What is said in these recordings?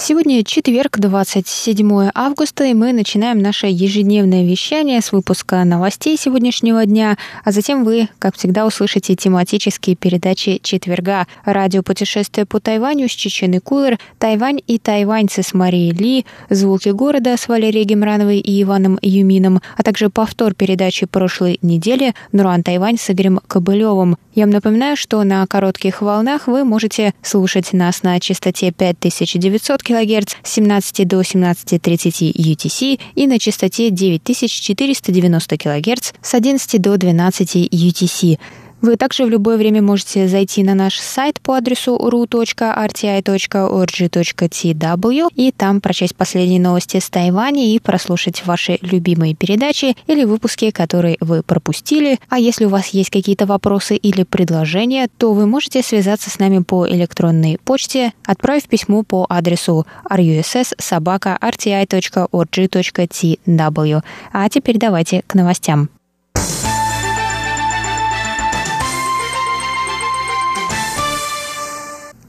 Сегодня четверг, 27 августа, и мы начинаем наше ежедневное вещание с выпуска новостей сегодняшнего дня, а затем вы, как всегда, услышите тематические передачи четверга «Радио путешествия по Тайваню» с Чеченой Кулер, «Тайвань и тайваньцы» с Марией Ли, «Звуки города» с Валерией Гемрановой и Иваном Юмином, а также повтор передачи прошлой недели «Нуран Тайвань» с Игорем Кобылевым. Я вам напоминаю, что на коротких волнах вы можете слушать нас на частоте 5900 км кГц с 17 до 17.30 UTC и на частоте 9490 кГц с 11 до 12 UTC. Вы также в любое время можете зайти на наш сайт по адресу ru.rti.org.tw и там прочесть последние новости с Тайваня и прослушать ваши любимые передачи или выпуски, которые вы пропустили. А если у вас есть какие-то вопросы или предложения, то вы можете связаться с нами по электронной почте, отправив письмо по адресу russ.rti.org.tw. А теперь давайте к новостям.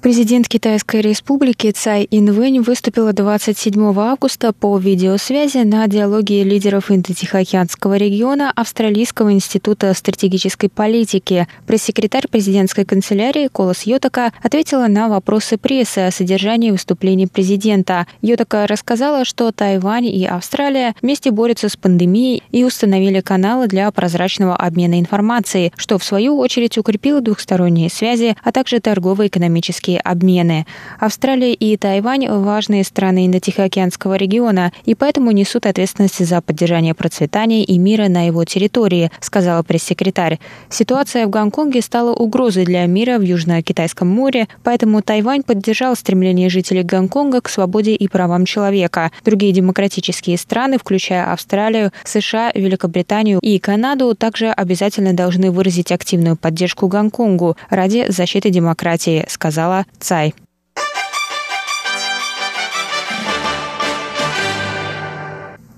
Президент Китайской республики Цай Инвэнь выступила 27 августа по видеосвязи на диалоге лидеров Индо-Тихоокеанского региона Австралийского института стратегической политики. Пресс-секретарь президентской канцелярии Колос Йотака ответила на вопросы прессы о содержании выступлений президента. Йотака рассказала, что Тайвань и Австралия вместе борются с пандемией и установили каналы для прозрачного обмена информацией, что в свою очередь укрепило двухсторонние связи, а также торгово-экономические экономические обмены. Австралия и Тайвань – важные страны Индо-Тихоокеанского региона и поэтому несут ответственность за поддержание процветания и мира на его территории, сказала пресс-секретарь. Ситуация в Гонконге стала угрозой для мира в Южно-Китайском море, поэтому Тайвань поддержал стремление жителей Гонконга к свободе и правам человека. Другие демократические страны, включая Австралию, США, Великобританию и Канаду, также обязательно должны выразить активную поддержку Гонконгу ради защиты демократии, сказала Цай.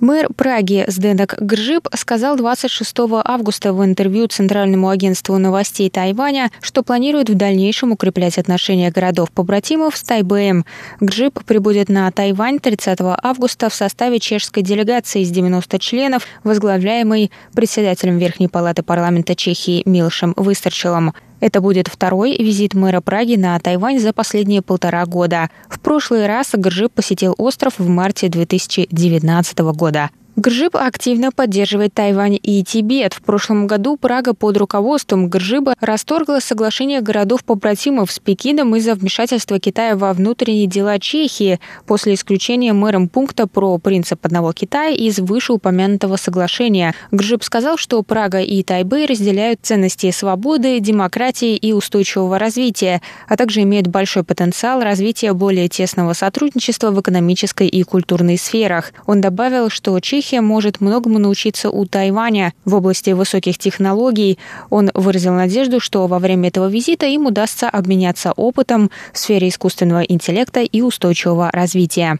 Мэр Праги Сденок Гржип сказал 26 августа в интервью Центральному агентству новостей Тайваня, что планирует в дальнейшем укреплять отношения городов-побратимов с Тайбэем. Гржип прибудет на Тайвань 30 августа в составе чешской делегации из 90 членов, возглавляемой председателем Верхней палаты парламента Чехии Милшем Выстерчелом. Это будет второй визит мэра Праги на Тайвань за последние полтора года. В прошлый раз Гржип посетил остров в марте 2019 года. Гржиб активно поддерживает Тайвань и Тибет. В прошлом году Прага под руководством Гржиба расторгла соглашение городов-побратимов с Пекином из-за вмешательства Китая во внутренние дела Чехии после исключения мэром пункта про принцип одного Китая из вышеупомянутого соглашения. Гржиб сказал, что Прага и Тайбэй разделяют ценности свободы, демократии и устойчивого развития, а также имеют большой потенциал развития более тесного сотрудничества в экономической и культурной сферах. Он добавил, что Чехия Чехия может многому научиться у Тайваня в области высоких технологий. Он выразил надежду, что во время этого визита им удастся обменяться опытом в сфере искусственного интеллекта и устойчивого развития.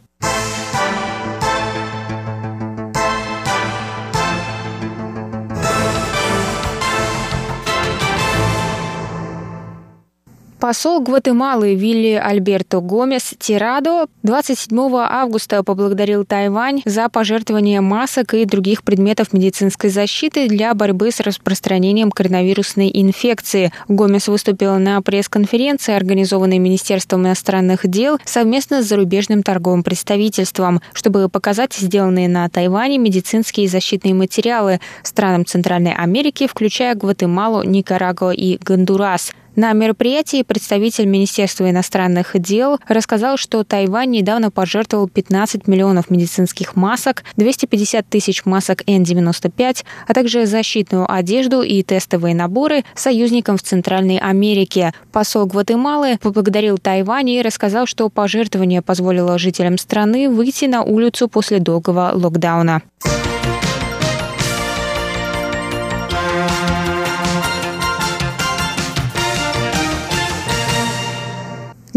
Посол Гватемалы Вилли Альберто Гомес Тирадо 27 августа поблагодарил Тайвань за пожертвование масок и других предметов медицинской защиты для борьбы с распространением коронавирусной инфекции. Гомес выступил на пресс-конференции, организованной Министерством иностранных дел совместно с зарубежным торговым представительством, чтобы показать сделанные на Тайване медицинские и защитные материалы странам Центральной Америки, включая Гватемалу, Никарагуа и Гондурас. На мероприятии представитель Министерства иностранных дел рассказал, что Тайвань недавно пожертвовал 15 миллионов медицинских масок, 250 тысяч масок N95, а также защитную одежду и тестовые наборы союзникам в Центральной Америке. Посол Гватемалы поблагодарил Тайвань и рассказал, что пожертвование позволило жителям страны выйти на улицу после долгого локдауна.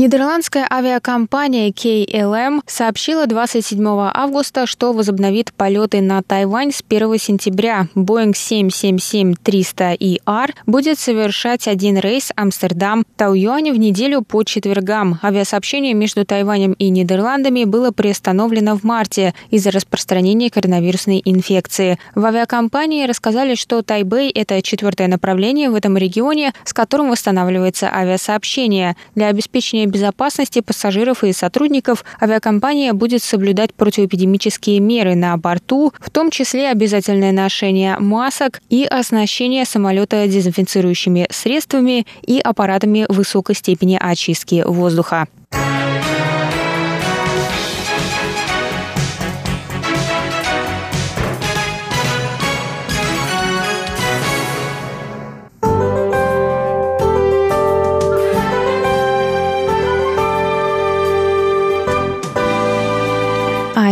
Нидерландская авиакомпания KLM сообщила 27 августа, что возобновит полеты на Тайвань с 1 сентября. Boeing 777-300ER будет совершать один рейс Амстердам-Тауюань в неделю по четвергам. Авиасообщение между Тайванем и Нидерландами было приостановлено в марте из-за распространения коронавирусной инфекции. В авиакомпании рассказали, что Тайбэй – это четвертое направление в этом регионе, с которым восстанавливается авиасообщение. Для обеспечения безопасности пассажиров и сотрудников авиакомпания будет соблюдать противоэпидемические меры на борту, в том числе обязательное ношение масок и оснащение самолета дезинфицирующими средствами и аппаратами высокой степени очистки воздуха.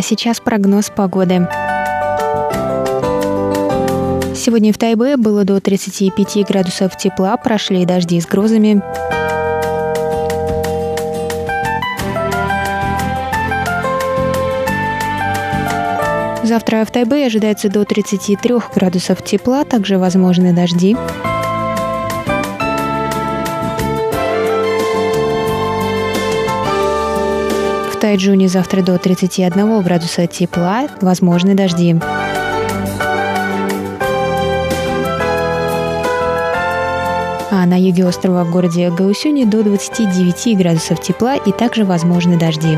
Сейчас прогноз погоды. Сегодня в Тайбе было до 35 градусов тепла, прошли дожди с грозами. Завтра в Тайбе ожидается до 33 градусов тепла, также возможны дожди. Тайджуне завтра до 31 градуса тепла, возможны дожди. А на юге острова в городе Гаусюни до 29 градусов тепла и также возможны дожди.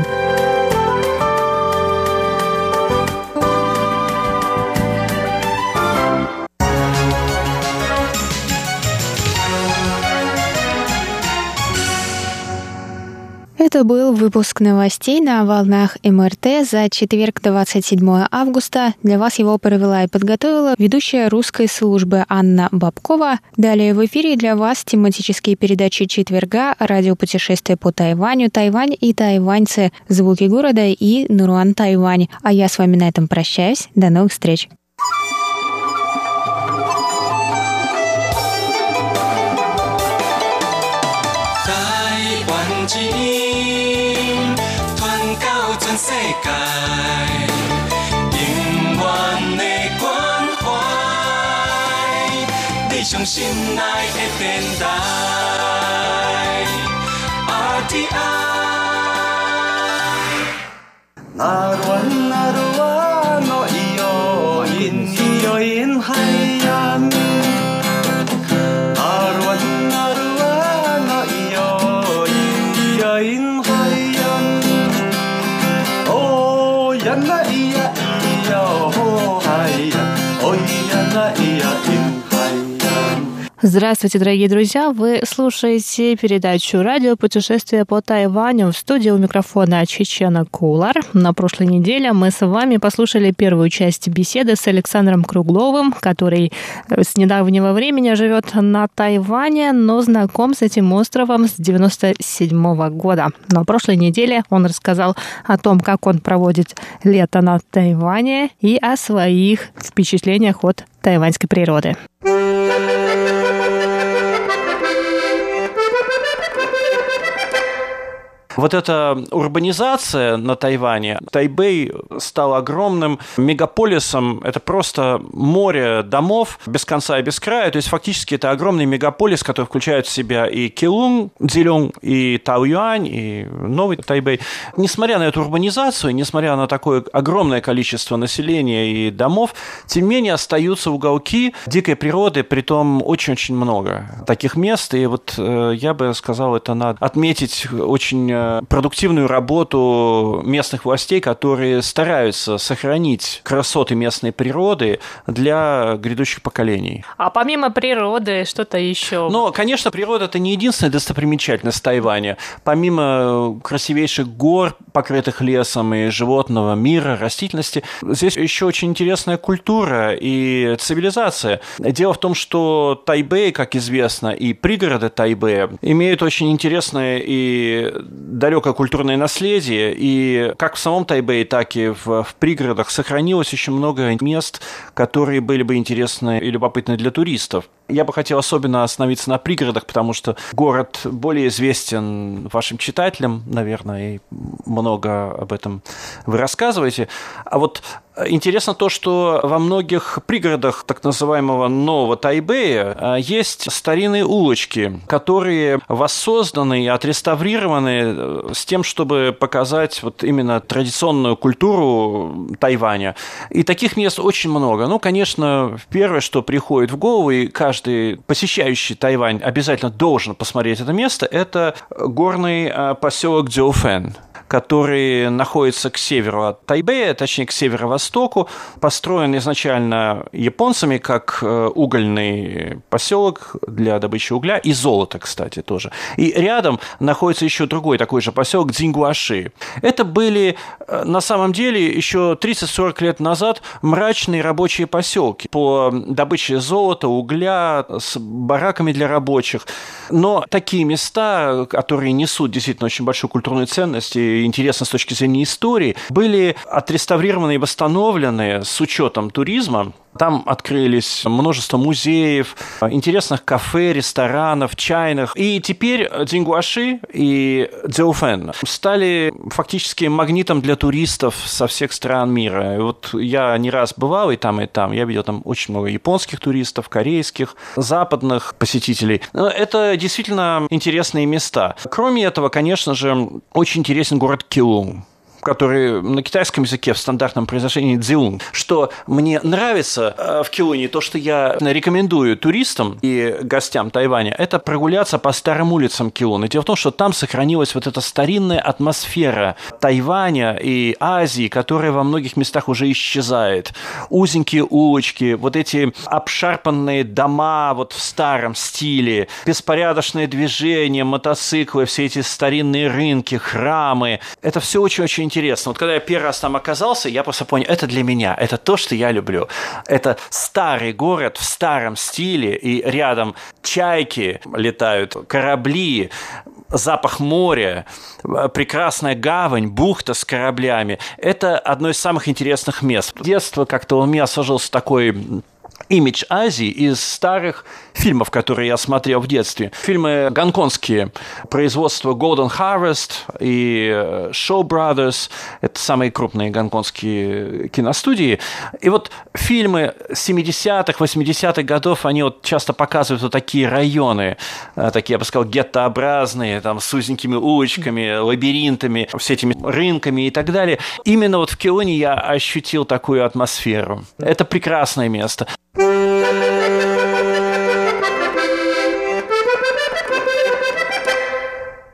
Это был выпуск новостей на волнах МРТ за четверг, 27 августа. Для вас его провела и подготовила ведущая русской службы Анна Бабкова. Далее в эфире для вас тематические передачи четверга, радиопутешествие по Тайваню, Тайвань и тайваньцы, звуки города и Нуруан Тайвань. А я с вами на этом прощаюсь. До новых встреч. 心爱的电台 EBTENDAI Здравствуйте, дорогие друзья! Вы слушаете передачу «Радио путешествие по Тайваню» в студии у микрофона Чечена Кулар. На прошлой неделе мы с вами послушали первую часть беседы с Александром Кругловым, который с недавнего времени живет на Тайване, но знаком с этим островом с 97 года. На прошлой неделе он рассказал о том, как он проводит лето на Тайване и о своих впечатлениях от тайваньской природы. Вот эта урбанизация на Тайване, Тайбэй стал огромным мегаполисом, это просто море домов без конца и без края, то есть фактически это огромный мегаполис, который включает в себя и Килун, Дзилюн, и Таоюань, и Новый Тайбэй. Несмотря на эту урбанизацию, несмотря на такое огромное количество населения и домов, тем не менее остаются уголки дикой природы, при том очень-очень много таких мест, и вот э, я бы сказал, это надо отметить очень э, продуктивную работу местных властей, которые стараются сохранить красоты местной природы для грядущих поколений. А помимо природы, что-то еще? Но, конечно, природа – это не единственная достопримечательность Тайваня. Помимо красивейших гор, покрытых лесом и животного мира, растительности, здесь еще очень интересная культура и цивилизация. Дело в том, что Тайбэй, как известно, и пригороды Тайбэя имеют очень интересное и далекое культурное наследие, и как в самом Тайбэе, так и в, в пригородах сохранилось очень много мест, которые были бы интересны и любопытны для туристов. Я бы хотел особенно остановиться на пригородах, потому что город более известен вашим читателям, наверное, и много об этом вы рассказываете. А вот Интересно то, что во многих пригородах так называемого Нового Тайбэя а, есть старинные улочки, которые воссозданы и отреставрированы э, с тем, чтобы показать вот именно традиционную культуру Тайваня. И таких мест очень много. Ну, конечно, первое, что приходит в голову, и каждый посещающий Тайвань обязательно должен посмотреть это место, это горный а, поселок Дзюфэн который находится к северу от Тайбэя, точнее, к северо-востоку, построен изначально японцами как э, угольный поселок для добычи угля и золота, кстати, тоже. И рядом находится еще другой такой же поселок Дзингуаши. Это были э, на самом деле еще 30-40 лет назад мрачные рабочие поселки по добыче золота, угля, с бараками для рабочих. Но такие места, которые несут действительно очень большую культурную ценность и интересно с точки зрения истории, были отреставрированы и восстановлены с учетом туризма там открылись множество музеев, интересных кафе, ресторанов, чайных. И теперь Дзингуаши и Дзеуфен стали фактически магнитом для туристов со всех стран мира. И вот я не раз бывал и там, и там. Я видел там очень много японских туристов, корейских, западных посетителей. Это действительно интересные места. Кроме этого, конечно же, очень интересен город Килун который на китайском языке в стандартном произношении дзиун, что мне нравится э, в Килуне, то, что я рекомендую туристам и гостям Тайваня, это прогуляться по старым улицам Килуна. Дело в том, что там сохранилась вот эта старинная атмосфера Тайваня и Азии, которая во многих местах уже исчезает. Узенькие улочки, вот эти обшарпанные дома вот в старом стиле, беспорядочное движение, мотоциклы, все эти старинные рынки, храмы. Это все очень-очень интересно. Вот когда я первый раз там оказался, я просто понял, это для меня, это то, что я люблю. Это старый город в старом стиле, и рядом чайки летают, корабли, запах моря, прекрасная гавань, бухта с кораблями. Это одно из самых интересных мест. Детство как-то у меня сложился такой имидж Азии из старых фильмов, которые я смотрел в детстве. Фильмы гонконгские, производство Golden Harvest и э, Show Brothers, это самые крупные гонконгские киностудии. И вот фильмы 70-х, 80-х годов, они вот часто показывают вот такие районы, э, такие, я бы сказал, геттообразные, там, с узенькими улочками, лабиринтами, с этими рынками и так далее. Именно вот в Кионе я ощутил такую атмосферу. Это прекрасное место.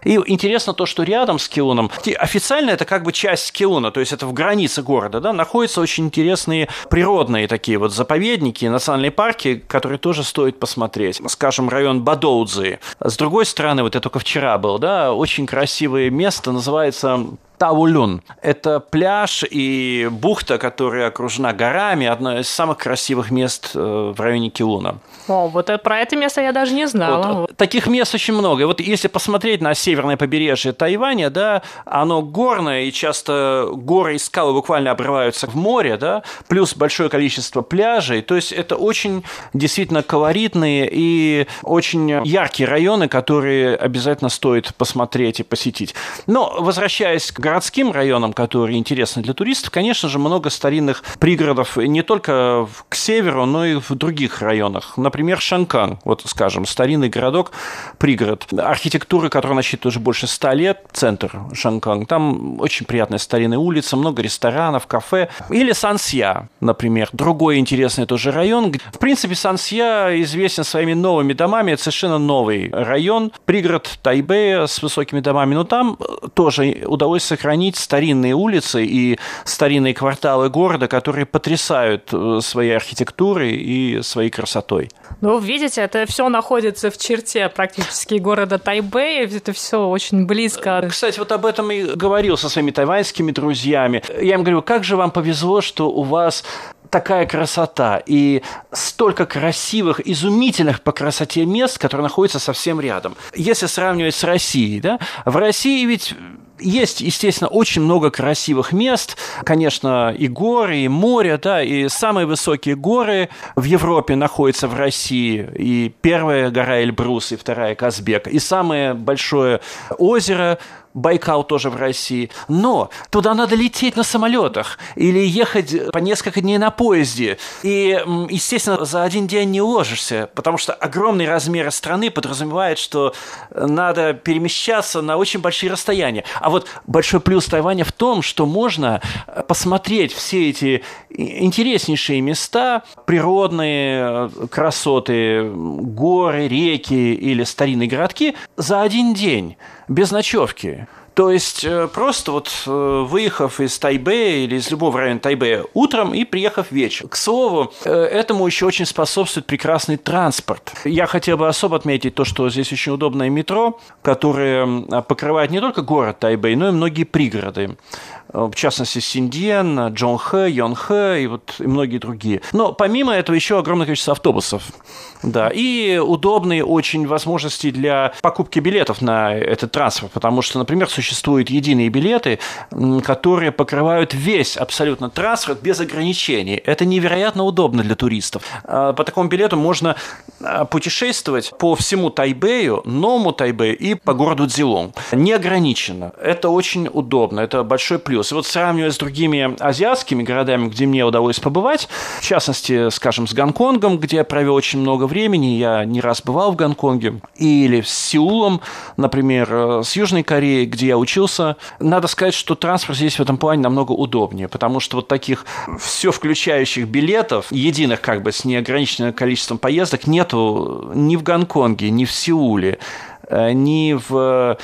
И интересно то, что рядом с Килуном, официально это как бы часть Килуна, то есть это в границе города, да, находятся очень интересные природные такие вот заповедники, национальные парки, которые тоже стоит посмотреть. Скажем, район Бадоудзи. С другой стороны, вот я только вчера был, да, очень красивое место, называется Таулюн. Это пляж и бухта, которая окружена горами, одно из самых красивых мест э, в районе Килуна. О, вот про это место я даже не знала. Вот, таких мест очень много. И вот если посмотреть на северное побережье Тайваня, да, оно горное, и часто горы и скалы буквально обрываются в море, да, плюс большое количество пляжей. То есть это очень действительно колоритные и очень яркие районы, которые обязательно стоит посмотреть и посетить. Но возвращаясь к городским районам, которые интересны для туристов, конечно же, много старинных пригородов не только к северу, но и в других районах. Шанкан, вот, скажем, старинный городок, пригород, архитектура, которая, значит, чуть тоже больше ста лет, центр Шанканг. Там очень приятная старинная улица, много ресторанов, кафе. Или Сансья, например. Другой интересный тоже район. В принципе, Сансья известен своими новыми домами. Это совершенно новый район. Пригород Тайбэя с высокими домами. Но там тоже удалось сохранить старинные улицы и старинные кварталы города, которые потрясают э, своей архитектурой и своей красотой. Ну, видите, это все находится в черте практически города Тайбэя. Это все очень близко. Кстати, вот об этом и говорил со своими тайваньскими друзьями. Я им говорю, как же вам повезло, что у вас такая красота и столько красивых, изумительных по красоте мест, которые находятся совсем рядом. Если сравнивать с Россией, да, в России ведь есть, естественно, очень много красивых мест. Конечно, и горы, и море, да, и самые высокие горы в Европе находятся в России. И первая гора Эльбрус, и вторая Казбек. И самое большое озеро Байкал тоже в России. Но туда надо лететь на самолетах или ехать по несколько дней на поезде. И, естественно, за один день не уложишься, потому что огромные размеры страны подразумевают, что надо перемещаться на очень большие расстояния. А вот большой плюс Тайваня в том, что можно посмотреть все эти интереснейшие места, природные э, красоты, горы, реки или старинные городки за один день без ночевки. То есть э, просто вот э, выехав из Тайбэя или из любого района Тайбэя утром и приехав вечером. К слову, э, этому еще очень способствует прекрасный транспорт. Я хотел бы особо отметить то, что здесь очень удобное метро, которое покрывает не только город Тайбэй, но и многие пригороды в частности Синдиен, Джонхэ, Йонхэ и вот и многие другие. Но помимо этого еще огромное количество автобусов. Да, и удобные очень возможности для покупки билетов на этот транспорт, потому что, например, существуют единые билеты, которые покрывают весь абсолютно транспорт без ограничений. Это невероятно удобно для туристов. А, по такому билету можно а, путешествовать по всему Тайбэю, новому Тайбэю и по городу Цзилон. Неограниченно. Это очень удобно, это большой плюс. И вот сравнивая с другими азиатскими городами, где мне удалось побывать, в частности, скажем, с Гонконгом, где я провел очень много времени, я не раз бывал в Гонконге, или с Сеулом, например, э, с Южной Кореей, где я учился, надо сказать, что транспорт здесь в этом плане намного удобнее, потому что вот таких все включающих билетов, единых как бы с неограниченным количеством поездок, нету ни в Гонконге, ни в Сеуле э, ни в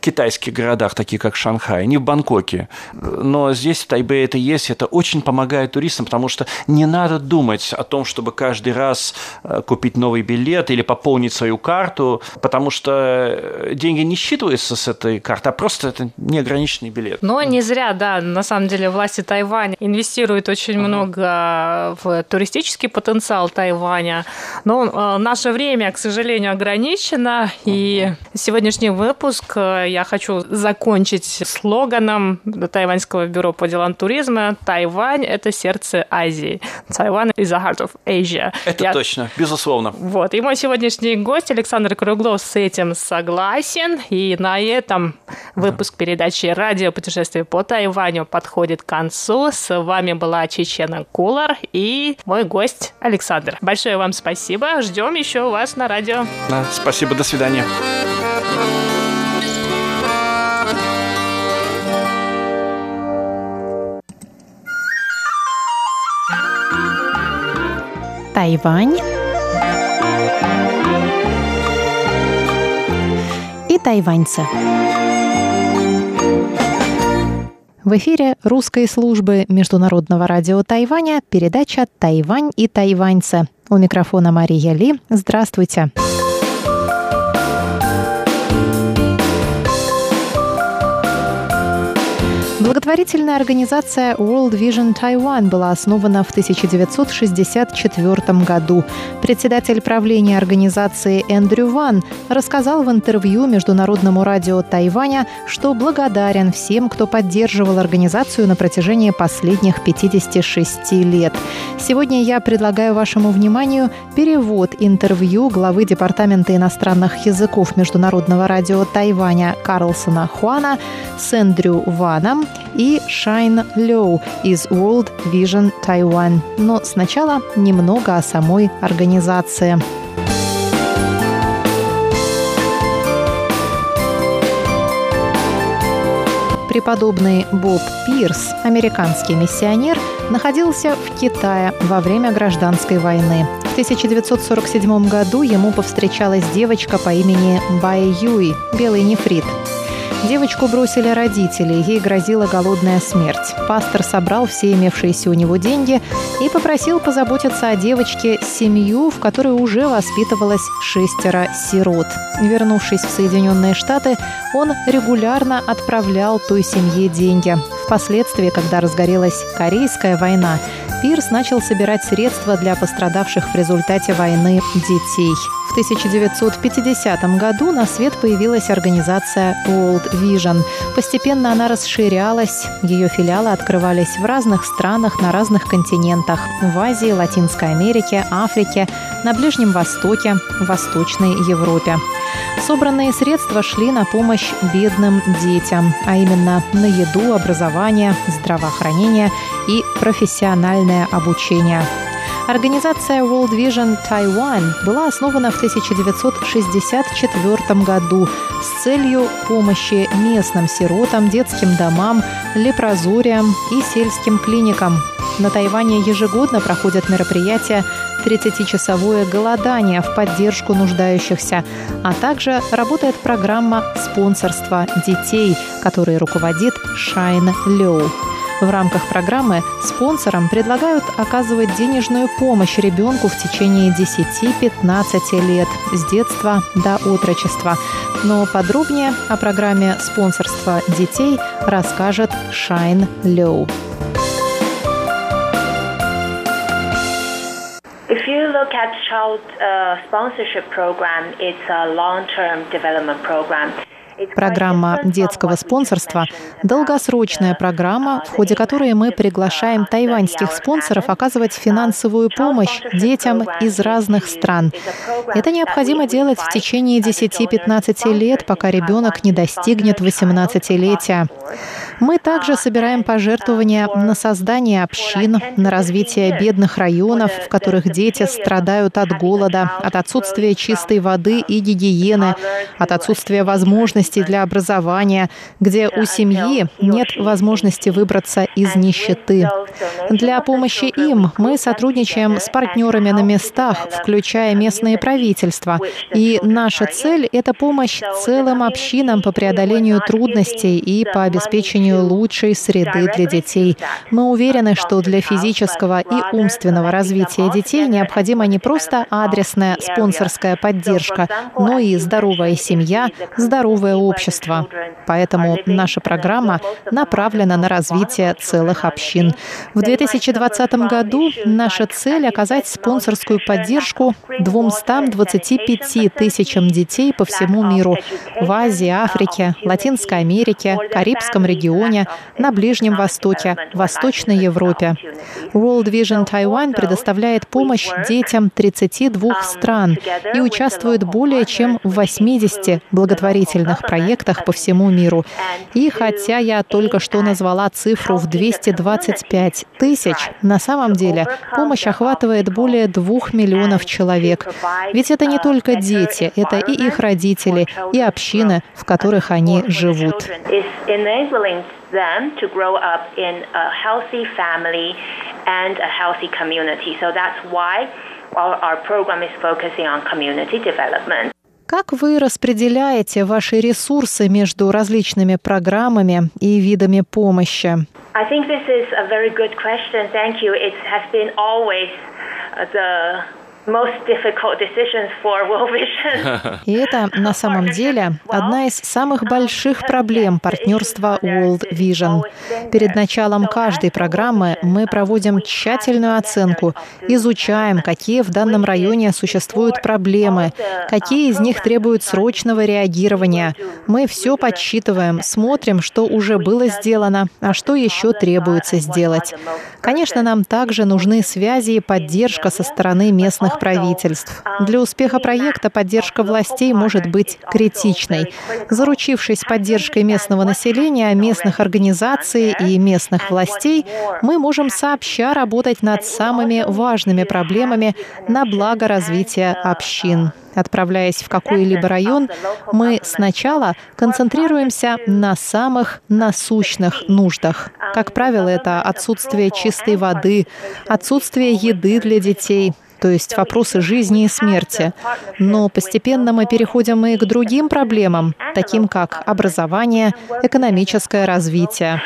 китайских городах, такие как Шанхай, не в Бангкоке. Но здесь, в Тайбе, это есть. Это очень помогает туристам, потому что не надо думать о том, чтобы каждый раз э, купить новый билет или пополнить свою карту, потому что э, деньги не считываются с этой карты, а просто это неограниченный билет. Но не зря, да, на самом деле власти Тайваня инвестируют очень uh-huh. много в туристический потенциал Тайваня. Но э, наше время, к сожалению, ограничено, uh-huh. и сегодняшний выпуск я хочу закончить слоганом Тайваньского бюро по делам туризма «Тайвань – это сердце Азии». «Тайвань is the heart of Asia». Это я... точно, безусловно. Вот, и мой сегодняшний гость Александр Круглов с этим согласен. И на этом выпуск передачи «Радио путешествие по Тайваню» подходит к концу. С вами была Чечена Кулар и мой гость Александр. Большое вам спасибо. Ждем еще вас на радио. Да, спасибо, до свидания. Тайвань и тайваньцы. В эфире русской службы Международного радио Тайваня передача «Тайвань и тайваньцы». У микрофона Мария Ли. Здравствуйте. Здравствуйте. Благотворительная организация World Vision Taiwan была основана в 1964 году. Председатель правления организации Эндрю Ван рассказал в интервью Международному радио Тайваня, что благодарен всем, кто поддерживал организацию на протяжении последних 56 лет. Сегодня я предлагаю вашему вниманию перевод интервью главы Департамента иностранных языков Международного радио Тайваня Карлсона Хуана с Эндрю Ваном и Shine Low из World Vision Taiwan. Но сначала немного о самой организации. Преподобный Боб Пирс, американский миссионер, находился в Китае во время гражданской войны. В 1947 году ему повстречалась девочка по имени Бай Юй, белый нефрит. Девочку бросили родители, ей грозила голодная смерть. Пастор собрал все имевшиеся у него деньги и попросил позаботиться о девочке семью, в которой уже воспитывалось шестеро сирот. Вернувшись в Соединенные Штаты, он регулярно отправлял той семье деньги. Впоследствии, когда разгорелась Корейская война, Пирс начал собирать средства для пострадавших в результате войны детей. В 1950 году на свет появилась организация World Vision. Постепенно она расширялась, ее филиалы открывались в разных странах на разных континентах – в Азии, Латинской Америке, Африке, на Ближнем Востоке, Восточной Европе. Собранные средства шли на помощь бедным детям, а именно на еду, образование, здравоохранение и профессиональное обучение. Организация World Vision Taiwan была основана в 1964 году с целью помощи местным сиротам, детским домам, лепрозориям и сельским клиникам. На Тайване ежегодно проходят мероприятия 30-часовое голодание в поддержку нуждающихся, а также работает программа спонсорства детей, которой руководит Шайн Леу. В рамках программы спонсорам предлагают оказывать денежную помощь ребенку в течение 10-15 лет с детства до отрочества. Но подробнее о программе спонсорства детей расскажет Шайн Лоу. If you look at child uh, sponsorship program, it's a long-term development program. Программа детского спонсорства – долгосрочная программа, в ходе которой мы приглашаем тайваньских спонсоров оказывать финансовую помощь детям из разных стран. Это необходимо делать в течение 10-15 лет, пока ребенок не достигнет 18-летия. Мы также собираем пожертвования на создание общин, на развитие бедных районов, в которых дети страдают от голода, от отсутствия чистой воды и гигиены, от отсутствия возможности возможностей для образования, где у семьи нет возможности выбраться из нищеты. Для помощи им мы сотрудничаем с партнерами на местах, включая местные правительства. И наша цель — это помощь целым общинам по преодолению трудностей и по обеспечению лучшей среды для детей. Мы уверены, что для физического и умственного развития детей необходима не просто адресная спонсорская поддержка, но и здоровая семья, здоровая здоровое общество. Поэтому наша программа направлена на развитие целых общин. В 2020 году наша цель — оказать спонсорскую поддержку 225 тысячам детей по всему миру в Азии, Африке, Латинской Америке, Карибском регионе, на Ближнем Востоке, Восточной Европе. World Vision Taiwan предоставляет помощь детям 32 стран и участвует более чем в 80 благотворительных проектах по всему миру. И хотя я только что назвала цифру в 225 тысяч, на самом деле помощь охватывает более двух миллионов человек. Ведь это не только дети, это и их родители, и общины, в которых они живут. our program is focusing on community development. Как вы распределяете ваши ресурсы между различными программами и видами помощи? The И это на самом деле одна из самых больших проблем партнерства World Vision. Перед началом каждой программы мы проводим тщательную оценку, изучаем, какие в данном районе существуют проблемы, какие из них требуют срочного реагирования. Мы все подсчитываем, смотрим, что уже было сделано, а что еще требуется сделать. Конечно, нам также нужны связи и поддержка со стороны местных местных правительств. Для успеха проекта поддержка властей может быть критичной. Заручившись поддержкой местного населения, местных организаций и местных властей, мы можем сообща работать над самыми важными проблемами на благо развития общин. Отправляясь в какой-либо район, мы сначала концентрируемся на самых насущных нуждах. Как правило, это отсутствие чистой воды, отсутствие еды для детей, то есть вопросы жизни и смерти. Но постепенно мы переходим и к другим проблемам, таким как образование, экономическое развитие.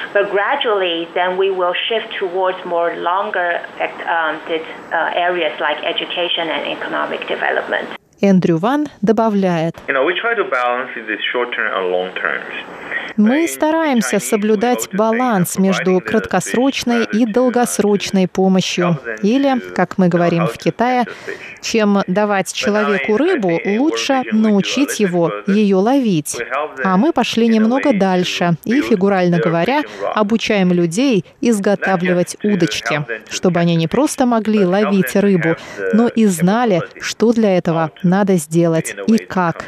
Эндрю Ван добавляет. Мы стараемся соблюдать баланс между краткосрочной и долгосрочной помощью. Или, как мы говорим в Китае, чем давать человеку рыбу, лучше научить его ее ловить. А мы пошли немного дальше и, фигурально говоря, обучаем людей изготавливать удочки, чтобы они не просто могли ловить рыбу, но и знали, что для этого надо сделать и как.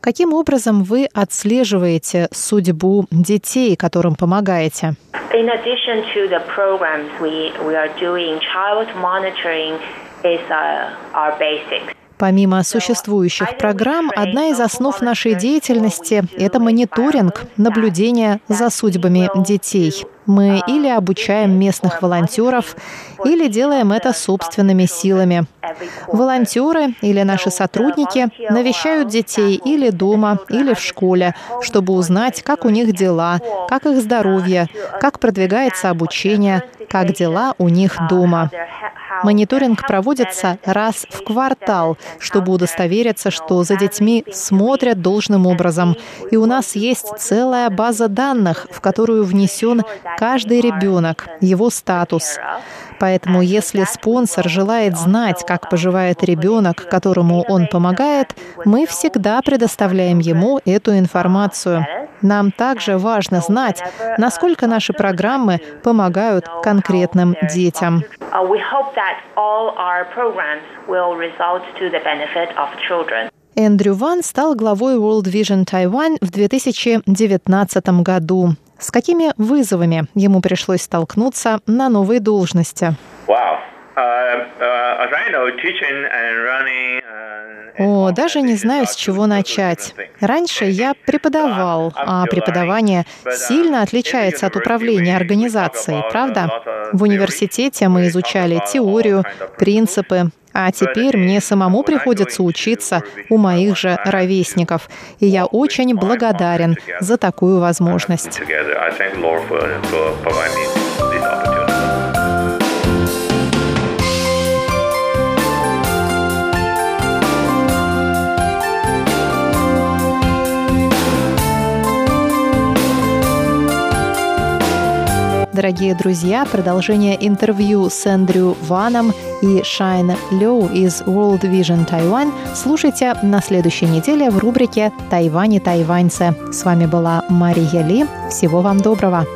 Каким образом вы отслеживаете судьбу детей, которым помогаете? Uh. Помимо существующих программ, одна из основ нашей деятельности – это мониторинг, наблюдение за судьбами детей. Мы или обучаем местных волонтеров, или делаем это собственными силами. Волонтеры или наши сотрудники навещают детей или дома, или в школе, чтобы узнать, как у них дела, как их здоровье, как продвигается обучение, как дела у них дома. Мониторинг проводится раз в квартал, чтобы удостовериться, что за детьми смотрят должным образом. И у нас есть целая база данных, в которую внесен каждый ребенок, его статус. Поэтому, если спонсор желает знать, как поживает ребенок, которому он помогает, мы всегда предоставляем ему эту информацию. Нам также важно знать, насколько наши программы помогают конкретным детям. Эндрю Ван стал главой World Vision Taiwan в 2019 году. С какими вызовами ему пришлось столкнуться на новой должности? Wow. Uh, uh, uh, О, даже не знаю, с чего начать. Раньше я преподавал, а преподавание сильно отличается от управления организацией, правда? В университете мы изучали теорию, принципы, а теперь мне самому приходится учиться у моих же ровесников. И я очень благодарен за такую возможность. Дорогие друзья, продолжение интервью с Эндрю Ваном и Шайн Лю из World Vision Taiwan слушайте на следующей неделе в рубрике «Тайвань и тайваньцы». С вами была Мария Ли. Всего вам доброго!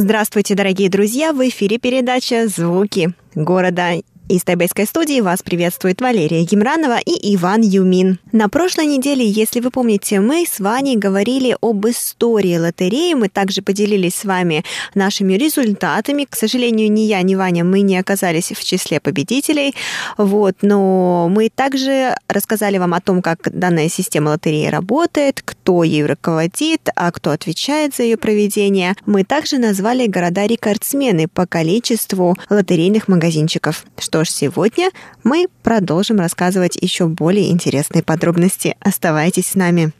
Здравствуйте, дорогие друзья! В эфире передача «Звуки города». Из тайбэйской студии вас приветствует Валерия Гимранова и Иван Юмин. На прошлой неделе, если вы помните, мы с Ваней говорили об истории лотереи. Мы также поделились с вами нашими результатами. К сожалению, ни я, ни Ваня, мы не оказались в числе победителей. Вот, но мы также рассказали вам о том, как данная система лотереи работает, кто ей руководит, а кто отвечает за ее проведение. Мы также назвали города-рекордсмены по количеству лотерейных магазинчиков, что что ж, сегодня мы продолжим рассказывать еще более интересные подробности. Оставайтесь с нами.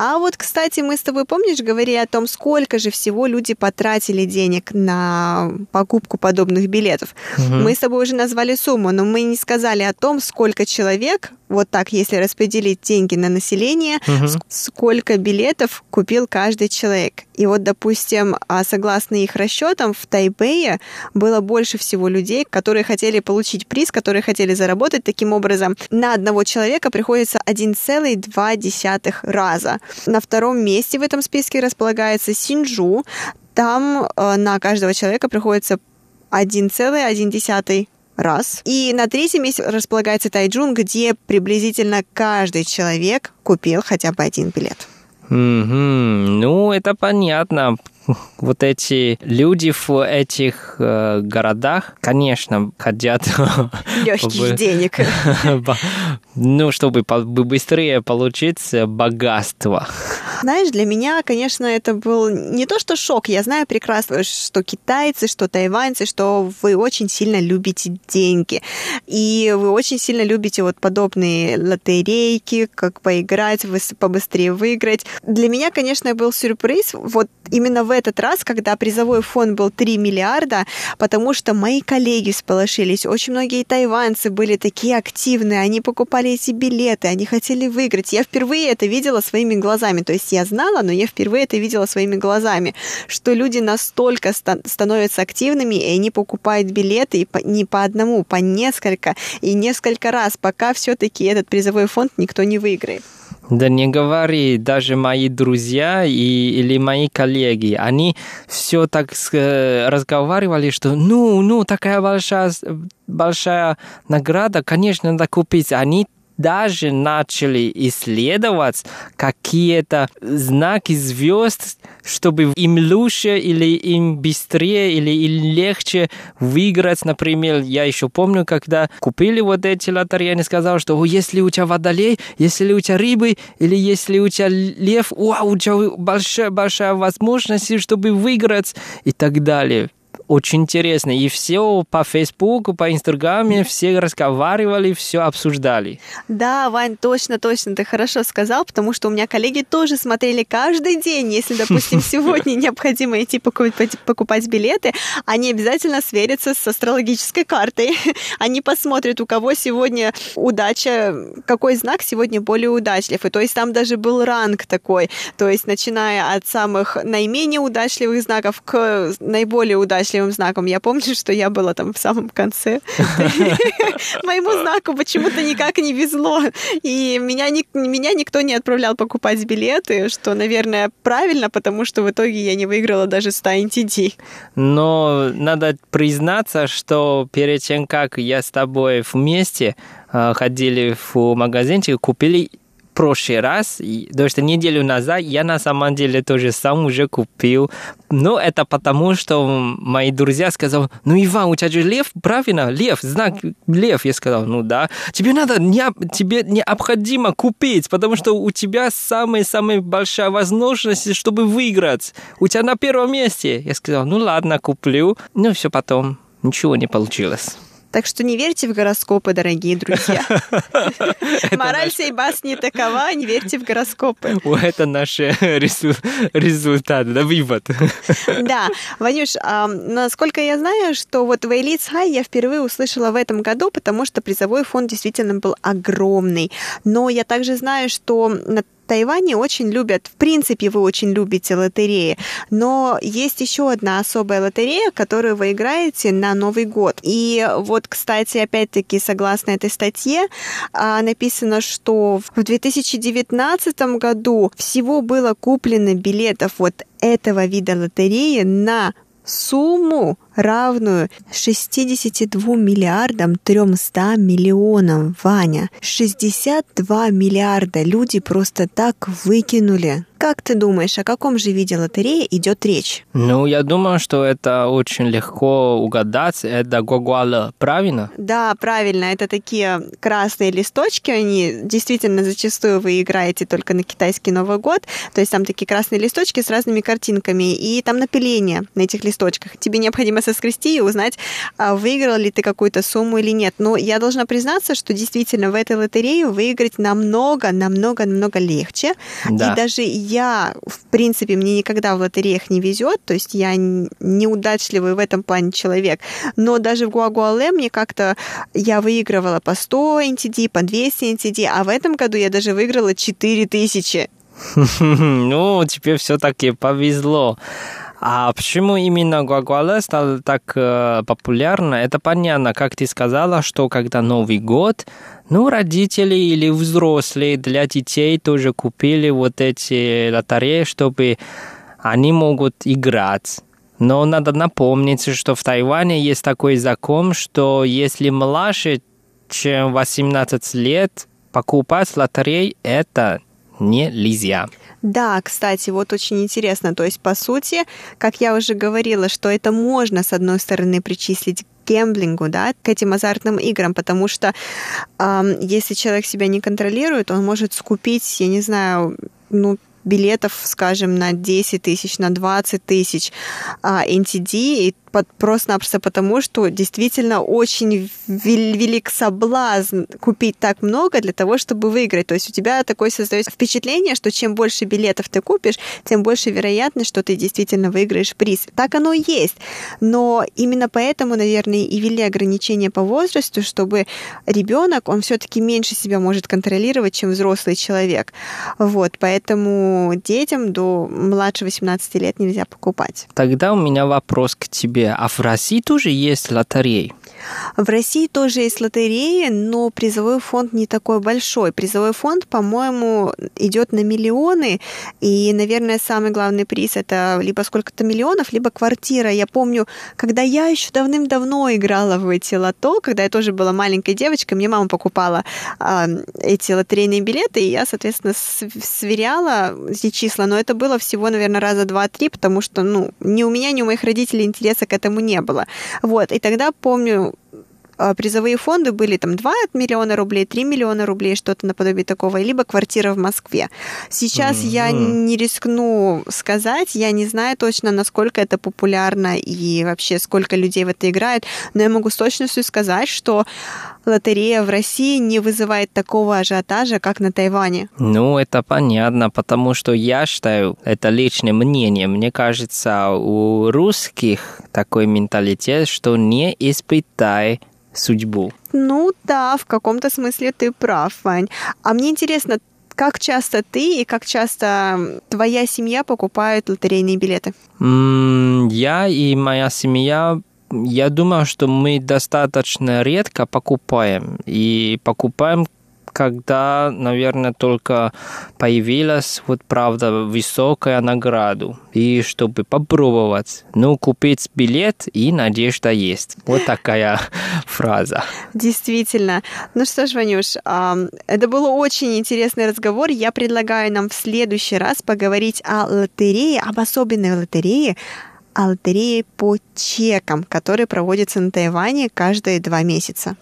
А вот, кстати, мы с тобой, помнишь, говорили о том, сколько же всего люди потратили денег на покупку подобных билетов. Угу. Мы с тобой уже назвали сумму, но мы не сказали о том, сколько человек, вот так, если распределить деньги на население, угу. сколько билетов купил каждый человек. И вот, допустим, а согласно их расчетам, в Тайбэе было больше всего людей, которые хотели получить приз, которые хотели заработать таким образом. На одного человека приходится 1,2 раза. На втором месте в этом списке располагается Синджу. Там э, на каждого человека приходится 1,1 раз. И на третьем месте располагается Тайджун, где приблизительно каждый человек купил хотя бы один билет. Mm-hmm. Ну, это понятно. Вот эти люди в этих э, городах, конечно, хотят... Легких денег. ну, чтобы быстрее получить богатство. Знаешь, для меня, конечно, это был не то что шок. Я знаю прекрасно, что китайцы, что тайваньцы, что вы очень сильно любите деньги. И вы очень сильно любите вот подобные лотерейки, как поиграть, побыстрее выиграть. Для меня, конечно, был сюрприз вот именно в этот раз, когда призовой фонд был 3 миллиарда, потому что мои коллеги сполошились. Очень многие тайваньцы были такие активные, они покупали эти билеты, они хотели выиграть. Я впервые это видела своими глазами. То есть я знала, но я впервые это видела своими глазами, что люди настолько ста- становятся активными, и они покупают билеты и по, не по одному, по несколько, и несколько раз, пока все-таки этот призовой фонд никто не выиграет. Да не говори, даже мои друзья и, или мои коллеги, они все так э, разговаривали, что ну, ну, такая большая, большая награда, конечно, надо купить. Они даже начали исследовать какие-то знаки звезд, чтобы им лучше или им быстрее или им легче выиграть. Например, я еще помню, когда купили вот эти лотереи, они сказали, что если у тебя водолей, если у тебя рыбы или если у тебя лев, вау, у тебя большая, большая возможность, чтобы выиграть и так далее очень интересно. И все по Фейсбуку, по Инстаграме, все разговаривали, все обсуждали. Да, Вань, точно, точно, ты хорошо сказал, потому что у меня коллеги тоже смотрели каждый день. Если, допустим, сегодня необходимо идти покупать, покупать билеты, они обязательно сверятся с астрологической картой. Они посмотрят, у кого сегодня удача, какой знак сегодня более удачлив. И то есть там даже был ранг такой, то есть начиная от самых наименее удачливых знаков к наиболее удачливым счастливым знаком. Я помню, что я была там в самом конце. Моему знаку почему-то никак не везло. И меня, меня никто не отправлял покупать билеты, что, наверное, правильно, потому что в итоге я не выиграла даже 100 NTD. Но надо признаться, что перед тем, как я с тобой вместе э, ходили в магазинчик, купили прошлый раз, то что неделю назад, я на самом деле тоже сам уже купил. Но это потому, что мои друзья сказали, ну, Иван, у тебя же лев, правильно? Лев, знак лев. Я сказал, ну да. Тебе надо, не, тебе необходимо купить, потому что у тебя самая-самая большая возможность, чтобы выиграть. У тебя на первом месте. Я сказал, ну ладно, куплю. Ну, все потом. Ничего не получилось. Так что не верьте в гороскопы, дорогие друзья. Мораль сей басни такова, не верьте в гороскопы. Это наш результат, да, вывод. Да, Ванюш, насколько я знаю, что вот Вейлиц Хай я впервые услышала в этом году, потому что призовой фонд действительно был огромный. Но я также знаю, что Тайване очень любят, в принципе, вы очень любите лотереи, но есть еще одна особая лотерея, которую вы играете на Новый год. И вот, кстати, опять-таки, согласно этой статье, а, написано, что в 2019 году всего было куплено билетов вот этого вида лотереи на сумму равную 62 миллиардам 300 миллионам, Ваня. 62 миллиарда люди просто так выкинули. Как ты думаешь, о каком же виде лотереи идет речь? Ну, я думаю, что это очень легко угадать. Это гогуала, правильно? Да, правильно. Это такие красные листочки. Они действительно зачастую вы играете только на китайский Новый год. То есть там такие красные листочки с разными картинками. И там напиление на этих листочках. Тебе необходимо соскрести и узнать, а выиграл ли ты какую-то сумму или нет. Но я должна признаться, что действительно в этой лотерее выиграть намного, намного, намного легче. Да. И даже я, в принципе, мне никогда в лотереях не везет, то есть я неудачливый в этом плане человек. Но даже в Гуагуале мне как-то я выигрывала по 100 NTD, по 200 NTD, а в этом году я даже выиграла 4000. Ну, тебе все-таки повезло. А почему именно Гуагуале стал так э, популярно? Это понятно, как ты сказала, что когда Новый год, ну, родители или взрослые для детей тоже купили вот эти лотереи, чтобы они могут играть. Но надо напомнить, что в Тайване есть такой закон, что если младше, чем 18 лет, покупать лотерей – это нельзя. Да, кстати, вот очень интересно. То есть, по сути, как я уже говорила, что это можно, с одной стороны, причислить к гемблингу, да, к этим азартным играм, потому что э, если человек себя не контролирует, он может скупить, я не знаю, ну, билетов, скажем, на 10 тысяч, на 20 тысяч а, NTD, и просто-напросто потому, что действительно очень велик соблазн купить так много для того, чтобы выиграть. То есть у тебя такое создается впечатление, что чем больше билетов ты купишь, тем больше вероятность, что ты действительно выиграешь приз. Так оно и есть. Но именно поэтому, наверное, и ввели ограничения по возрасту, чтобы ребенок, он все-таки меньше себя может контролировать, чем взрослый человек. Вот, поэтому детям до младше 18 лет нельзя покупать. Тогда у меня вопрос к тебе а в России тоже есть лотереи? В России тоже есть лотереи, но призовой фонд не такой большой. Призовой фонд, по-моему, идет на миллионы, и, наверное, самый главный приз это либо сколько-то миллионов, либо квартира. Я помню, когда я еще давным-давно играла в эти лото, когда я тоже была маленькой девочкой, мне мама покупала э, эти лотерейные билеты, и я, соответственно, сверяла эти числа, но это было всего, наверное, раза два-три, потому что, ну, ни у меня, ни у моих родителей интереса к этому не было. Вот, и тогда, помню, а, призовые фонды были там 2 миллиона рублей, 3 миллиона рублей, что-то наподобие такого, либо квартира в Москве. Сейчас mm-hmm. я не рискну сказать, я не знаю точно, насколько это популярно и вообще сколько людей в это играют, но я могу с точностью сказать, что лотерея в России не вызывает такого ажиотажа, как на Тайване. Ну, это понятно, потому что я считаю, это личное мнение, мне кажется, у русских такой менталитет, что не испытай судьбу. Ну да, в каком-то смысле ты прав, Вань. А мне интересно, как часто ты и как часто твоя семья покупают лотерейные билеты? Я и моя семья я думаю, что мы достаточно редко покупаем. И покупаем когда, наверное, только появилась вот правда высокая награда. И чтобы попробовать, ну, купить билет и надежда есть. Вот такая фраза. Действительно. Ну что ж, Ванюш, это был очень интересный разговор. Я предлагаю нам в следующий раз поговорить о лотерее, об особенной лотерее, о лотерее по чекам, которые проводятся на Тайване каждые два месяца.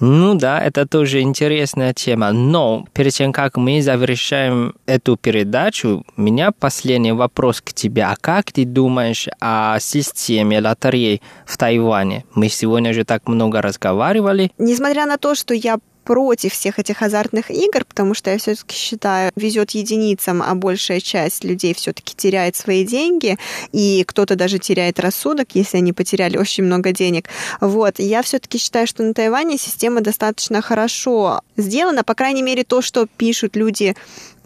Ну да, это тоже интересная тема. Но перед тем, как мы завершаем эту передачу, у меня последний вопрос к тебе. А как ты думаешь о системе лотерей в Тайване? Мы сегодня же так много разговаривали. Несмотря на то, что я против всех этих азартных игр, потому что я все-таки считаю, везет единицам, а большая часть людей все-таки теряет свои деньги, и кто-то даже теряет рассудок, если они потеряли очень много денег. Вот, я все-таки считаю, что на Тайване система достаточно хорошо сделана, по крайней мере, то, что пишут люди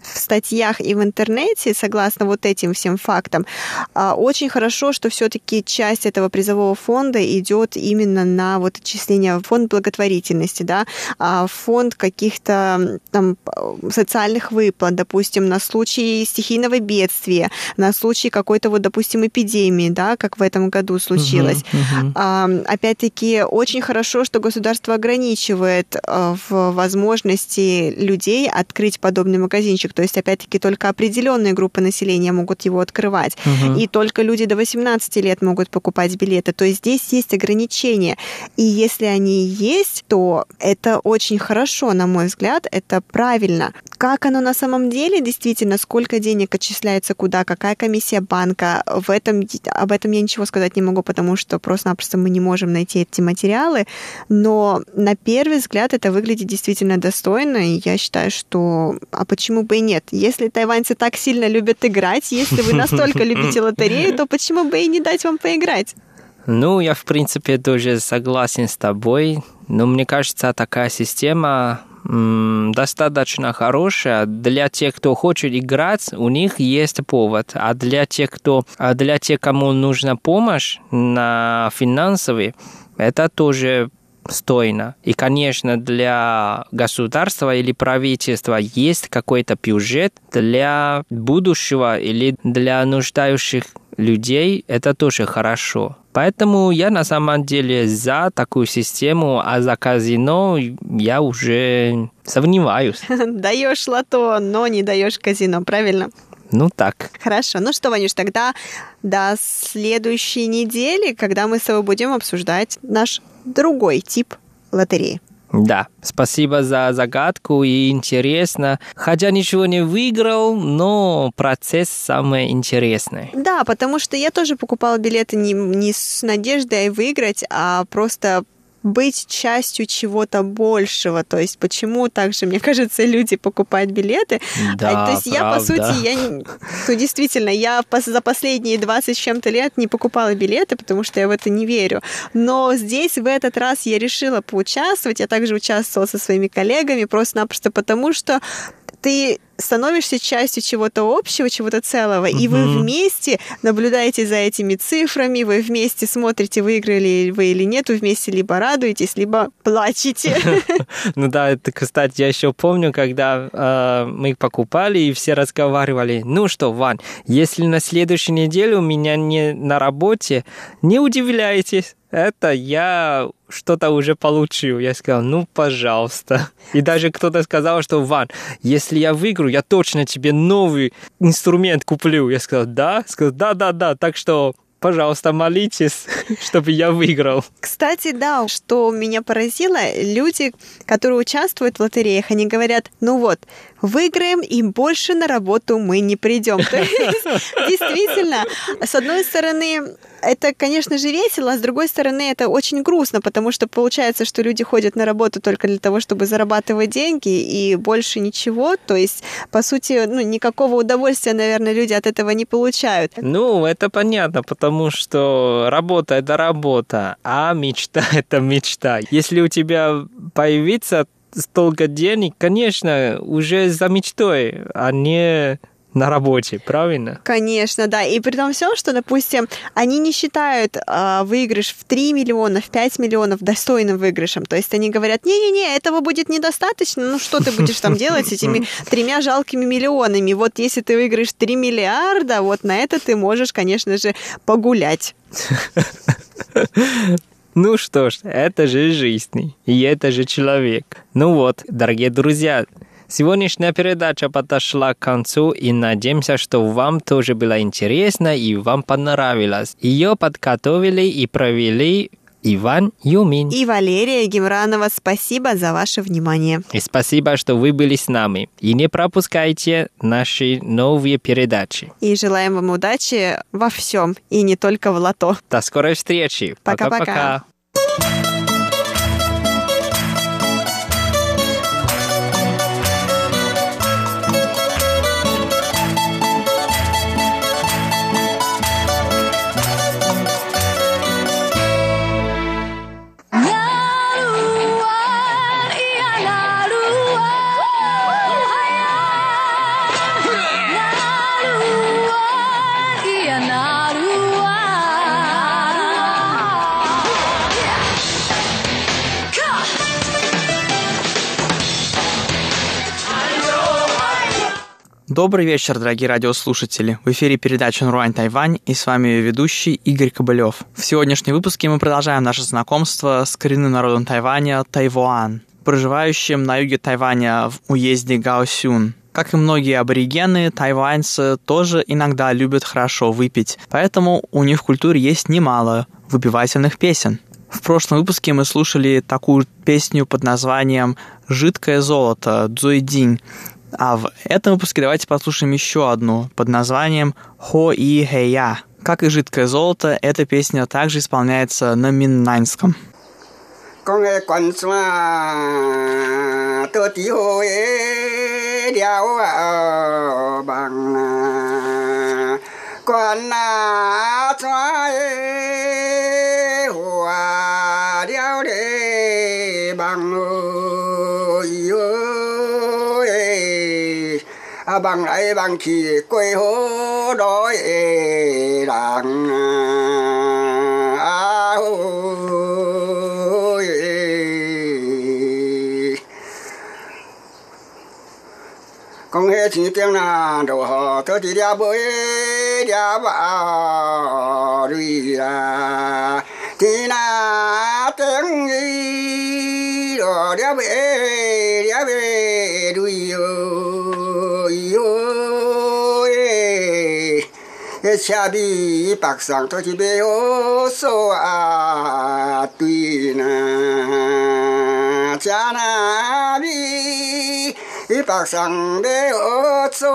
в статьях и в интернете, согласно вот этим всем фактам, а, очень хорошо, что все-таки часть этого призового фонда идет именно на вот отчисление в фонд благотворительности, да, а фонд каких-то там социальных выплат, допустим, на случай стихийного бедствия, на случай какой-то вот, допустим, эпидемии, да, как в этом году случилось. Uh-huh, uh-huh. Опять-таки, очень хорошо, что государство ограничивает э, в возможности людей открыть подобный магазинчик. То есть, опять-таки, только определенные группы населения могут его открывать. Uh-huh. И только люди до 18 лет могут покупать билеты. То есть здесь есть ограничения. И если они есть, то это очень хорошо, на мой взгляд, это правильно. Как оно на самом деле, действительно, сколько денег отчисляется куда, какая комиссия банка, в этом, об этом я ничего сказать не могу, потому что просто-напросто мы не можем найти эти материалы, но на первый взгляд это выглядит действительно достойно, и я считаю, что а почему бы и нет? Если тайваньцы так сильно любят играть, если вы настолько любите лотерею, то почему бы и не дать вам поиграть? Ну, я, в принципе, тоже согласен с тобой, но мне кажется, такая система достаточно хорошая. Для тех, кто хочет играть, у них есть повод. А для тех, кто, а для тех, кому нужна помощь на финансовый, это тоже стойно. И, конечно, для государства или правительства есть какой-то бюджет для будущего или для нуждающих людей, это тоже хорошо. Поэтому я на самом деле за такую систему, а за казино я уже сомневаюсь. Даешь лото, но не даешь казино, правильно? Ну так. Хорошо. Ну что, Ванюш, тогда до следующей недели, когда мы с тобой будем обсуждать наш другой тип лотереи. Да, спасибо за загадку и интересно. Хотя ничего не выиграл, но процесс самый интересный. Да, потому что я тоже покупала билеты не, не с надеждой выиграть, а просто быть частью чего-то большего. То есть почему также, мне кажется, люди покупают билеты. Да, То есть правда. я, по сути, я, ну, действительно, я за последние 20 с чем-то лет не покупала билеты, потому что я в это не верю. Но здесь в этот раз я решила поучаствовать. Я также участвовала со своими коллегами просто-напросто потому, что ты становишься частью чего-то общего, чего-то целого, mm-hmm. и вы вместе наблюдаете за этими цифрами, вы вместе смотрите, выиграли вы или нет, вы вместе либо радуетесь, либо плачете. Ну да, это, кстати, я еще помню, когда э, мы покупали и все разговаривали, ну что, Ван, если на следующей неделе у меня не на работе, не удивляйтесь, это я что-то уже получил. Я сказал, ну, пожалуйста. И даже кто-то сказал, что, Ван, если я выиграю, я точно тебе новый инструмент куплю. Я сказал, да? Сказал, да-да-да. Так что пожалуйста, молитесь, чтобы я выиграл. Кстати, да, что меня поразило, люди, которые участвуют в лотереях, они говорят, ну вот, выиграем, и больше на работу мы не придем. То есть, действительно, с одной стороны, это, конечно же, весело, а с другой стороны, это очень грустно, потому что получается, что люди ходят на работу только для того, чтобы зарабатывать деньги, и больше ничего. То есть, по сути, ну, никакого удовольствия, наверное, люди от этого не получают. Ну, это понятно, потому что работа – это работа, а мечта – это мечта. Если у тебя появится столько денег, конечно, уже за мечтой, а не на работе, правильно? Конечно, да. И при том всем, что, допустим, они не считают э, выигрыш в 3 миллиона, в 5 миллионов достойным выигрышем. То есть они говорят, не-не-не, этого будет недостаточно, ну что ты будешь там делать с этими тремя жалкими миллионами? Вот если ты выиграешь 3 миллиарда, вот на это ты можешь, конечно же, погулять. Ну что ж, это же жизнь, и это же человек. Ну вот, дорогие друзья, Сегодняшняя передача подошла к концу, и надеемся, что вам тоже было интересно и вам понравилось. Ее подготовили и провели Иван Юмин. И Валерия Гемранова, спасибо за ваше внимание. И спасибо, что вы были с нами. И не пропускайте наши новые передачи. И желаем вам удачи во всем, и не только в лото. До скорой встречи. Пока-пока. Добрый вечер, дорогие радиослушатели. В эфире передача «Нуруань Тайвань» и с вами ее ведущий Игорь Кобылев. В сегодняшнем выпуске мы продолжаем наше знакомство с коренным народом Тайваня Тайвуан, проживающим на юге Тайваня в уезде Гаосюн. Как и многие аборигены, тайваньцы тоже иногда любят хорошо выпить, поэтому у них в культуре есть немало выпивательных песен. В прошлом выпуске мы слушали такую песню под названием «Жидкое золото» Цзуйдинь, а в этом выпуске давайте послушаем еще одну под названием «Хо и Хэя». Как и «Жидкое золото», эта песня также исполняется на миннаньском. 讲个关山到底好个了啊梦啊，关啊 啊梦来望去过好多人啊啊哦耶。讲迄天顶啦，落雨倒一粒尾粒啊蕊啦，天若顶雨落粒尾粒尾蕊哟哟耶喂这钱币一百三十块钱啊对啦钱那米一百三十块钱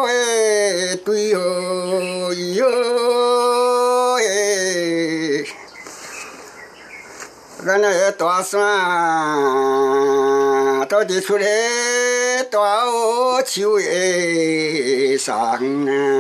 的对哦咦呦 Đã nơi tòa xóa, tôi đi phu đế. Tòa ô chiếu ê giàng na,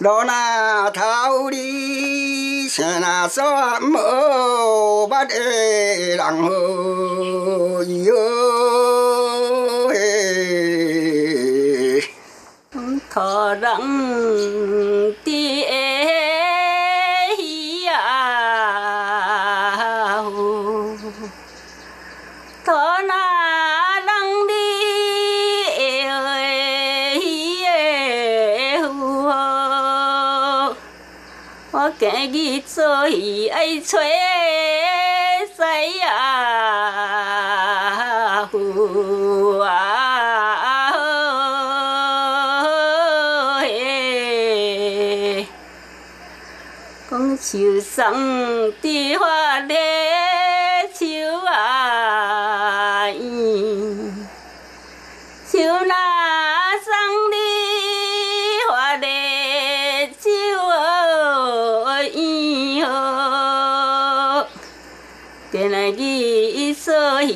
đó là thao đi sẽ là gió mơ bắt ê đằng hồ yêu thở đắng ti ê 做伊爱吹西呀，呼啊嘿，讲树上的花咧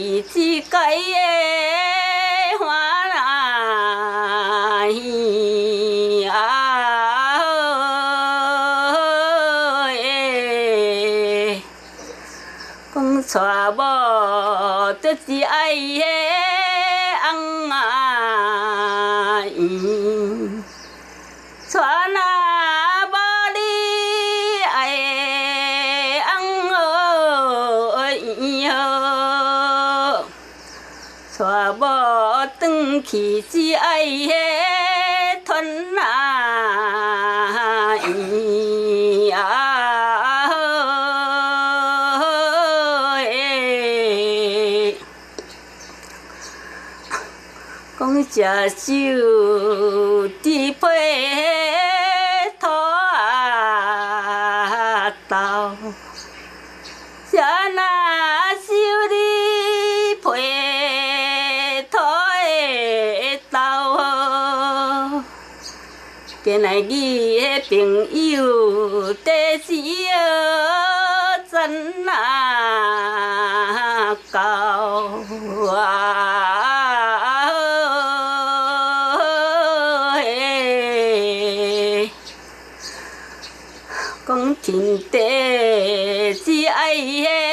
一只鸡耶食酒滴配土啊豆，食那酒滴配土的豆。今日你的朋友第是真啊高啊天地之爱的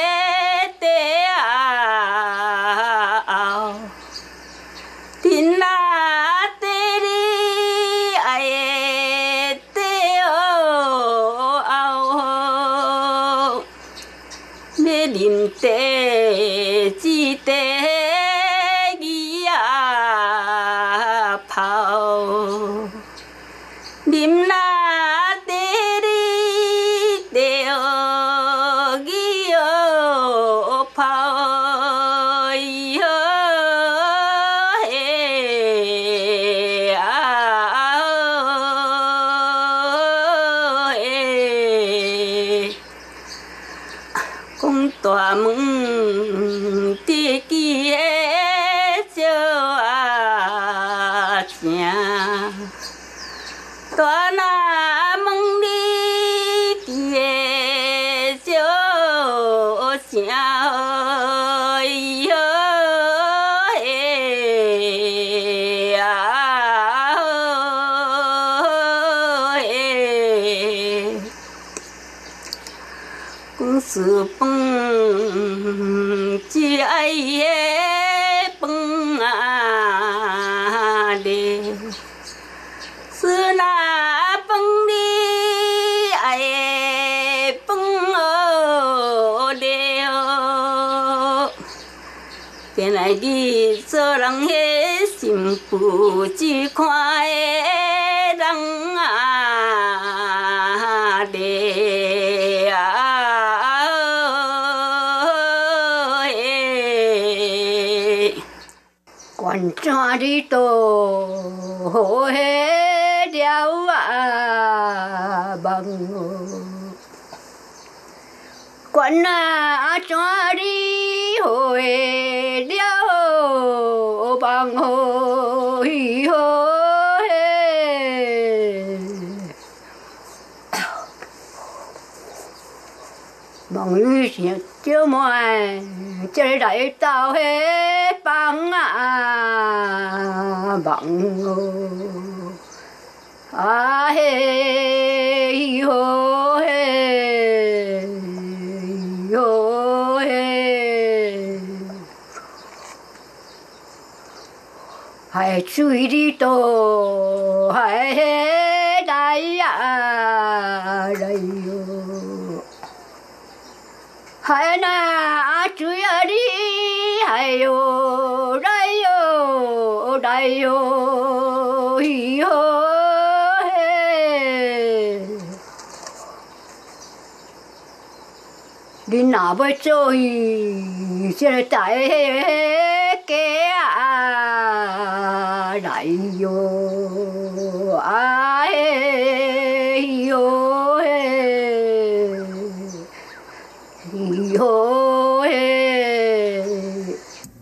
cụ chỉ khoai đăng à để à quan cho đi tôi mùa chơi đại tao hết bằng à bằng à hê, hô hê hô, hê. Hãy chui đi tô hãy đại à. Hai na a chuối ở đi, hãy ô, đây ô đây ô hi hô đi nọ với chơi sẽ tại cái à đại vô à.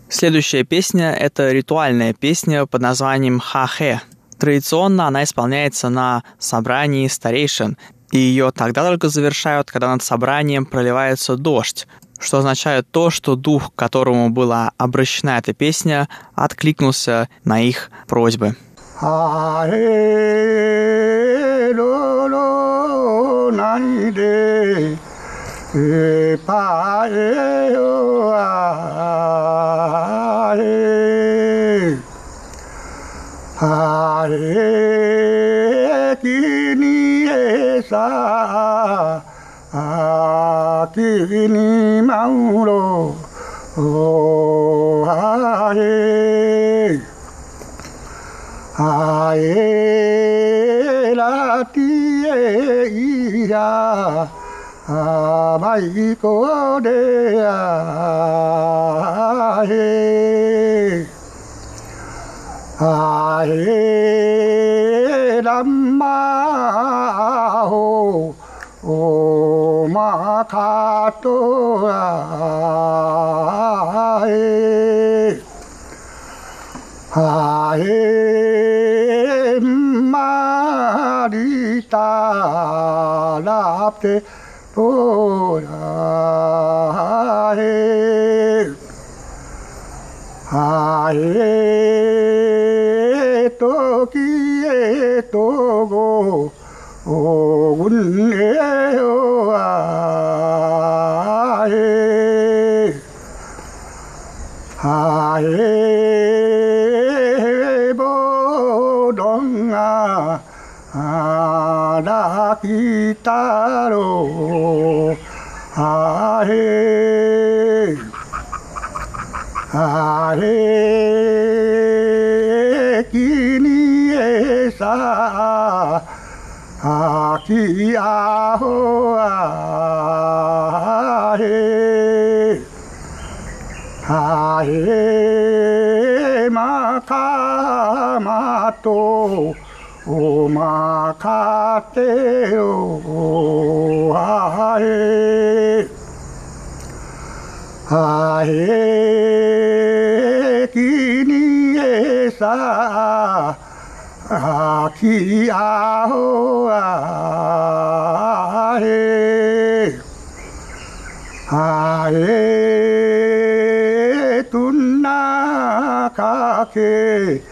Следующая песня – это ритуальная песня под названием «Ха-хе». Традиционно она исполняется на собрании старейшин, и ее тогда только завершают, когда над собранием проливается дождь, что означает то, что дух, к которому была обращена эта песня, откликнулся на их просьбы. は e pa e o a e a e ki ni e sa a ki ni mauro o a e a e la ti e i a à mai cô đê à, à hê. À hê đam ma hồ ô ma kha tô à, à hê. À hê, ma đi ta đáp thế. 보라 해 아예 또기에 또고 오군네요 아예 아예 보동아 아 から来たろう。あれ。あれ。君えさあきあほあれ。あれ。まかまと Oma kate o ae Ae kini e sa Aki aho ae Ae tunna kake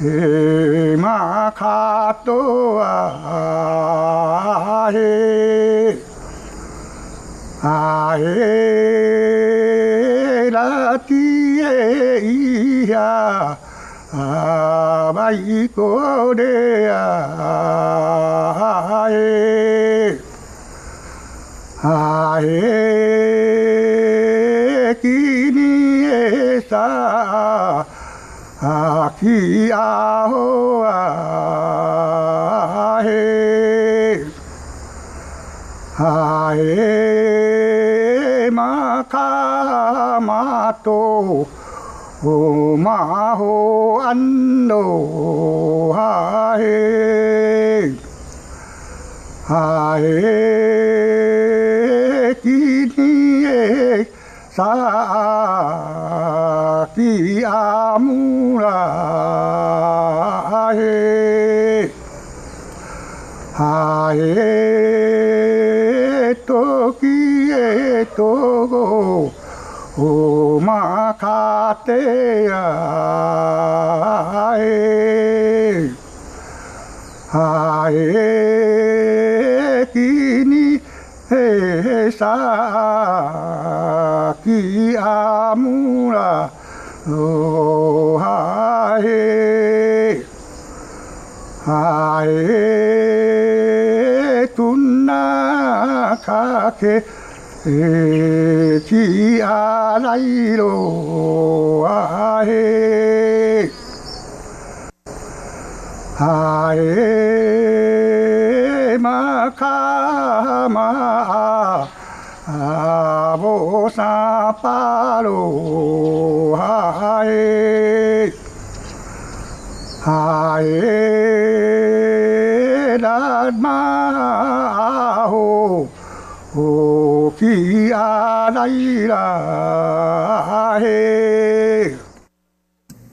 えまかとはえあえらきえいやあばいこれあえあえきにえさ Aki aho ahe ahe makamato umaho ando ahe ahe kini sa पियामुरा आहे आए तो किए तो गो ओ मा खाते आए आए किनी हे सा किया मुरा おはえあえとなかけえきあらいろ。あへあえまかま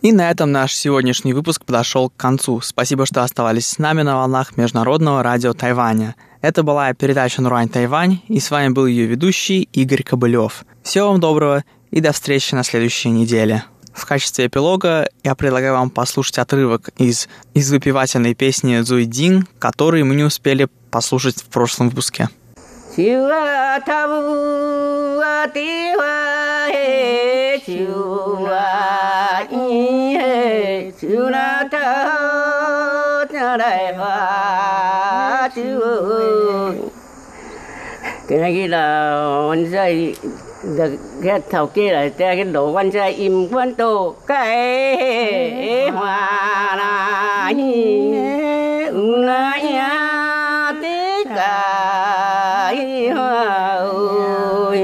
И на этом наш сегодняшний выпуск подошел к концу. Спасибо, что оставались с нами на волнах Международного радио Тайваня. Это была передача Нурань Тайвань, и с вами был ее ведущий Игорь Кобылев. Всего вам доброго и до встречи на следующей неделе. В качестве эпилога я предлагаю вам послушать отрывок из, из выпивательной песни Зуй Дин, который мы не успели послушать в прошлом выпуске. Чува cái này là anh dây cái thầu kia là cái đồ anh dây im quan tổ cái hoa là na ya tí cả hoa ơi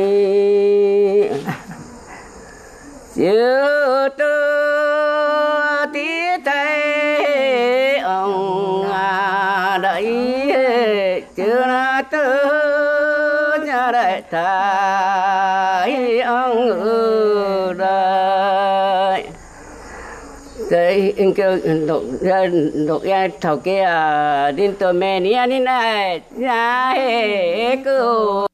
chưa tơ tư nhà đại thái ông ngự đại đây anh kêu đục đục ra thầu kia đến tôi mẹ ni anh này nhà trái cứu.